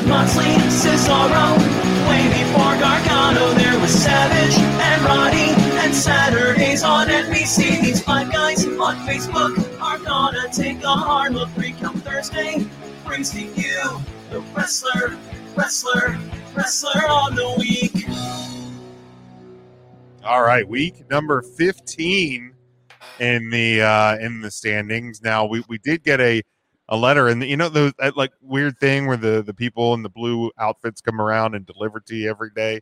Jon Moxley, Cesaro. Way before Gargano, there was Savage and Roddy. And Saturdays on NBC, these five guys on Facebook are gonna take a hard look. Recount Thursday brings to you the wrestler, wrestler, wrestler on the week. All right, week number 15 in the uh in the standings. Now we we did get a a letter and you know the that, like weird thing where the the people in the blue outfits come around and deliver to you every day.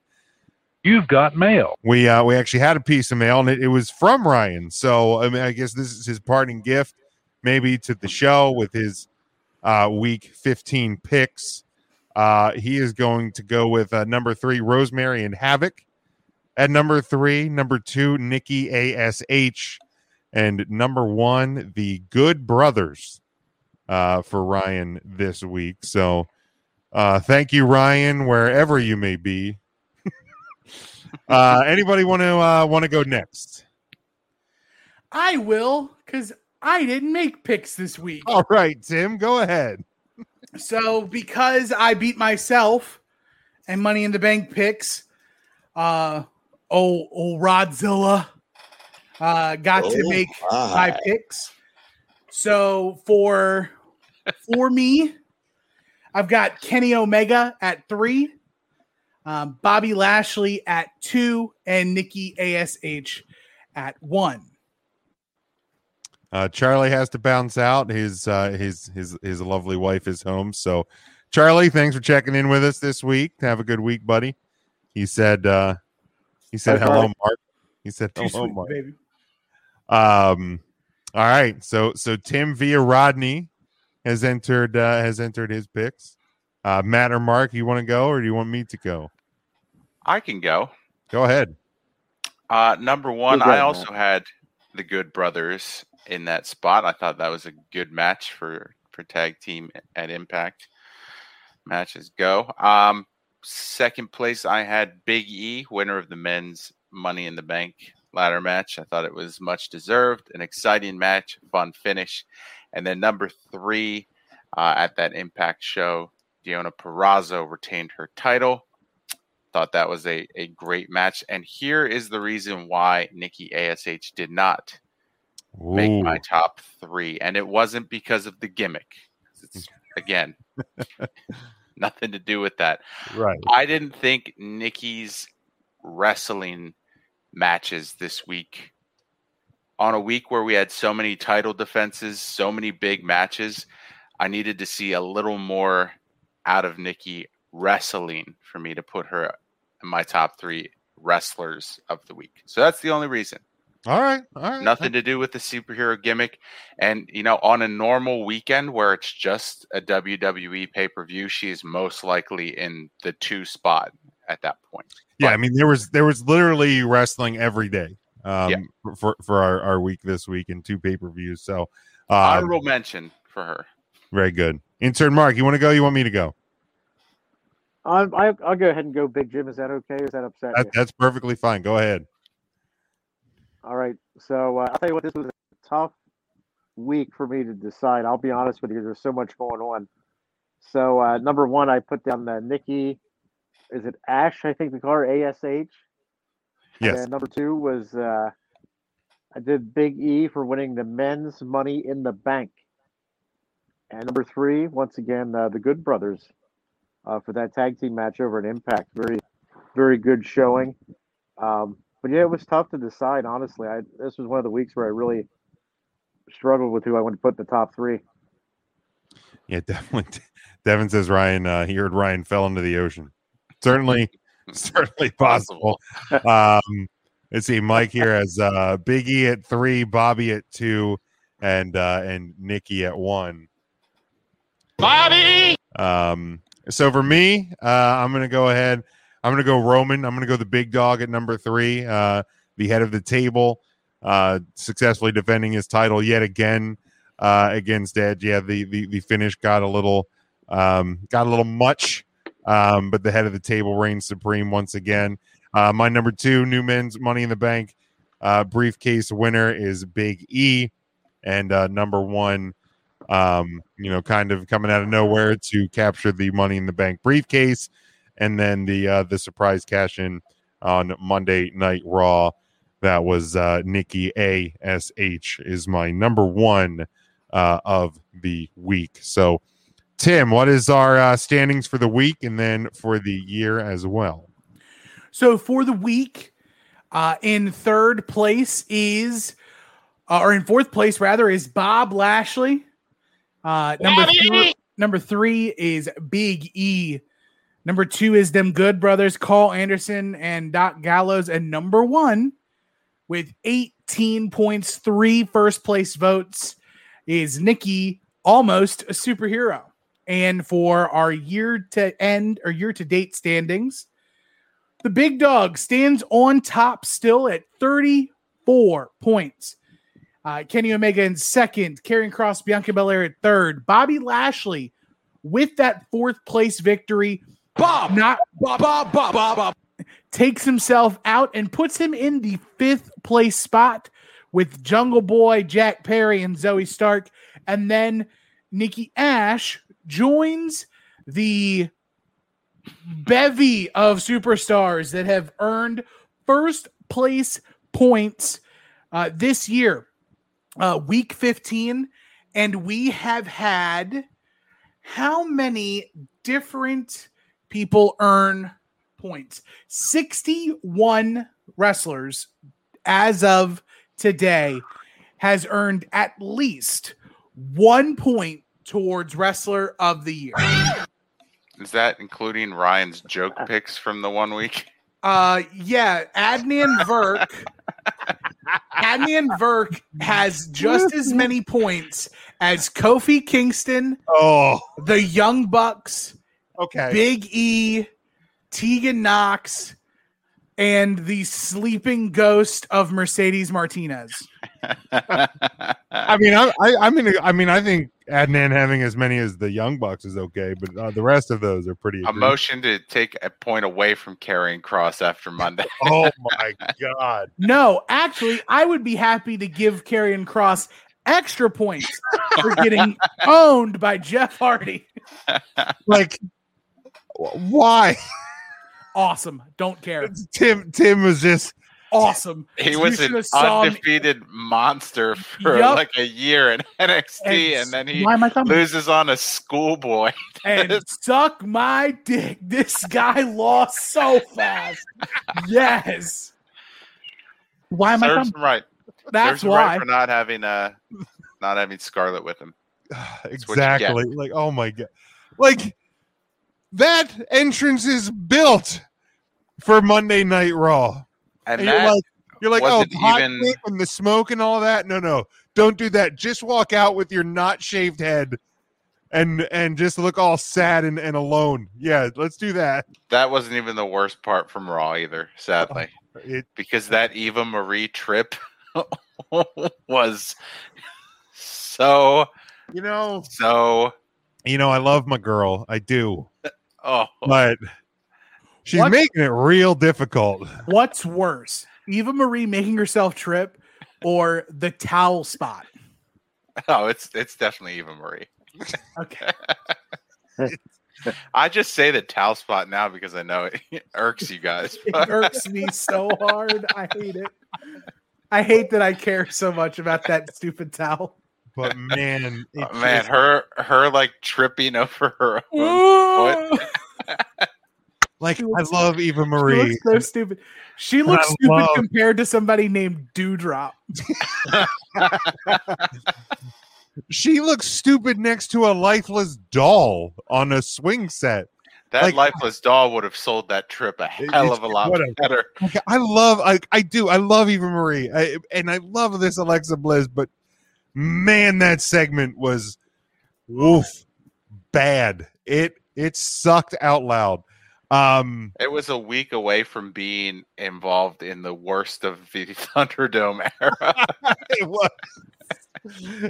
You've got mail. We uh we actually had a piece of mail and it, it was from Ryan. So I mean I guess this is his parting gift maybe to the show with his uh week 15 picks. Uh he is going to go with uh, number 3 Rosemary and Havoc. At number 3, number 2 Nikki ASH and number 1 the Good Brothers uh for Ryan this week. So uh thank you Ryan wherever you may be. uh anybody want to uh want to go next? I will, because I didn't make picks this week. All right, Tim, go ahead. So because I beat myself and Money in the Bank picks, uh oh, oh Rodzilla uh got to Oh, make my. my picks. So for for me, I've got Kenny Omega at three, um, Bobby Lashley at two, and Nikki Ash at one. Uh, Charlie has to bounce out. His uh, his his his lovely wife is home. So, Charlie, thanks for checking in with us this week. Have a good week, buddy. He said uh, he said Bye, hello, Charlie. Mark. He said Too hello, sweet, Mark. baby. Um, all right. So so Tim via Rodney has entered uh, has entered his picks. Uh, Matt or Mark, you want to go or do you want me to go? I can go. Go ahead. Uh, number one, Good I also had the Good Brothers in that spot. I thought that was a good match for for tag team at Impact. Matches go. Um, second place, I had Big E, winner of the men's Money in the Bank ladder match. I thought it was much deserved, an exciting match, fun finish. And then number three, uh, at that Impact show, Deonna Purrazzo retained her title thought that was a, a great match. And here is the reason why Nikki ASH did not make my top three. And it wasn't because of the gimmick. It's, again, nothing to do with that. right. I didn't think Nikki's wrestling matches this week, on a week where we had so many title defenses, so many big matches, I needed to see a little more out of Nikki wrestling for me to put her in my top three wrestlers of the week. So that's the only reason. All right. All right. Nothing to do with the superhero gimmick. And, you know, on a normal weekend where it's just a WWE pay per view, she is most likely in the two spot at that point. Yeah, But- I mean there was there was literally wrestling every day um Yeah. for, for for our, our week this week and two pay-per-views. So um, Honorable mention for her. very good. Intern Mark, you want to go? You want me to go? I'm, I, I'll go ahead and go Big Jim. Is that okay? Or is that upset? That, that's perfectly fine. Go ahead. All right. So uh, I'll tell you what, this was a tough week for me to decide. I'll be honest with you. There's so much going on. So uh, number one, I put down the Nikki. Is it Ash? I think we call her ASH. And Yes. then number two was uh, I did Big E for winning the men's Money in the Bank. And number three, once again, uh, the Good Brothers uh, for that tag team match over at Impact. Very, very good showing. Um, but yeah, it was tough to decide. Honestly, I this was one of the weeks where I really struggled with who I want to put in the top three. Yeah, definitely. Devin says Ryan. Uh, he heard Ryan fell into the ocean. Certainly, certainly possible. Um, let's see. Mike here has uh, Biggie at three, Bobby at two, and uh, and Nikki at one. Bobby! Um, so for me, uh, I'm gonna go ahead. I'm gonna go Roman. I'm gonna go the big dog at number three, uh, the head of the table, uh, successfully defending his title yet again uh, against Edge. Yeah, the, the the finish got a little um, got a little much, um, but the head of the table reigns supreme once again. Uh, my number two, new men's Money in the Bank uh, briefcase winner is Big E, and uh, number one um, you know, kind of coming out of nowhere to capture the Money in the Bank briefcase, and then the uh, the surprise cash in on Monday Night Raw. That was uh, Nikki A S H is my number one uh, of the week. So, Tim, what is our uh, standings for the week and then for the year as well? So for the week, uh, in third place is, uh, or in fourth place rather, is Bob Lashley. Uh, number Bobby! three, number three is Big E. Number two is them Good Brothers, Carl Anderson and Doc Gallows, and number one with 18 points, three first place votes is Nikki, almost a superhero. And for our year to end or year to date standings, the big dog stands on top still at 34 points. Uh, Kenny Omega in second, Karrion Kross, Bianca Belair at third, Bobby Lashley with that fourth place victory. Bob, not Bob, Bob, Bob, Bob, Bob, takes himself out and puts him in the fifth place spot with Jungle Boy, Jack Perry, and Zoey Stark. And then Nikki Ash joins the bevy of superstars that have earned first place points uh, this year, uh, week 15. And we have had how many different people earn points? 61 wrestlers as of today has earned at least one point towards wrestler of the year. Is that including Ryan's joke picks from the one week? Uh, yeah, Adnan Verk. Adnan Verk has just as many points as Kofi Kingston, Oh, the Young Bucks, okay. Big E, Tegan Nox, and the sleeping ghost of Mercedes Martinez. I mean, I, I, I mean, I mean, I think Adnan having as many as the Young Bucks is okay, but uh, the rest of those are pretty. a egregious. motion to take a point away from Karrion Kross after Monday. Oh my god! No, actually, I would be happy to give Karrion Kross extra points for getting owned by Jeff Hardy. Like, why? Awesome. Don't care. Tim Tim was just Awesome. He was an have saw undefeated monster for Yup. like a year in NXT, and, And then he why am I coming? loses on a schoolboy. and suck my dick. This guy lost so fast. Yes. Why am I Serves coming? him right. That's Serves him right why. for not having uh not having Scarlet with him. what you get. exactly like, oh my god! Like that entrance is built for Monday Night Raw. And, And that you're like, you're like, oh, the hot even- and the smoke and all that. No, no, don't do that. Just walk out with your not shaved head, and and just look all sad and, and alone. Yeah, let's do that. that wasn't even the worst part from Raw either, sadly. Oh, it, because that Eva Marie trip was so you know, so you know, I love my girl, I do, oh but she's What? making it real difficult. What's worse? Eva Marie making herself trip or the towel spot? oh it's it's definitely Eva Marie. Okay. I just say the towel spot now because I know it irks you guys. It irks me so hard. I hate it. I hate that I care so much about that stupid towel. But man, oh, it Oh, man, just- her her like tripping over her own foot. Like she I love Eva She Marie. looks so stupid. She looks I stupid love- compared to somebody named Doudrop. She looks stupid next to a lifeless doll on a swing set. That Like- lifeless doll would have sold that trip a It- hell of a lot whatever. better. Okay, I love, I, I do, I love Eva Marie, I, and I love this Alexa Bliss, but man, that segment was woof bad. It it sucked out loud. Um, It was a week away from being involved in the worst of the Thunderdome era. it was.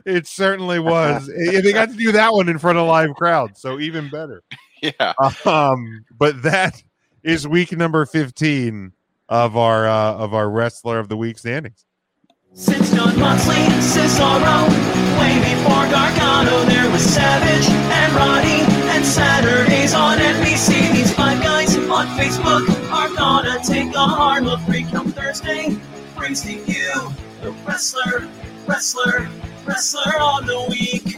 It certainly was. Eh, they got to do that one in front of live crowds, so even better. yeah. Um, but that is week number fifteen of our uh, of our wrestler of the week standings. Since Jon Moxley, Cesaro, Way before Gargano, there was Savage and Roddy. Facebook are gonna take a hard look. Free come Thursday brings to you the wrestler, wrestler, wrestler on the week.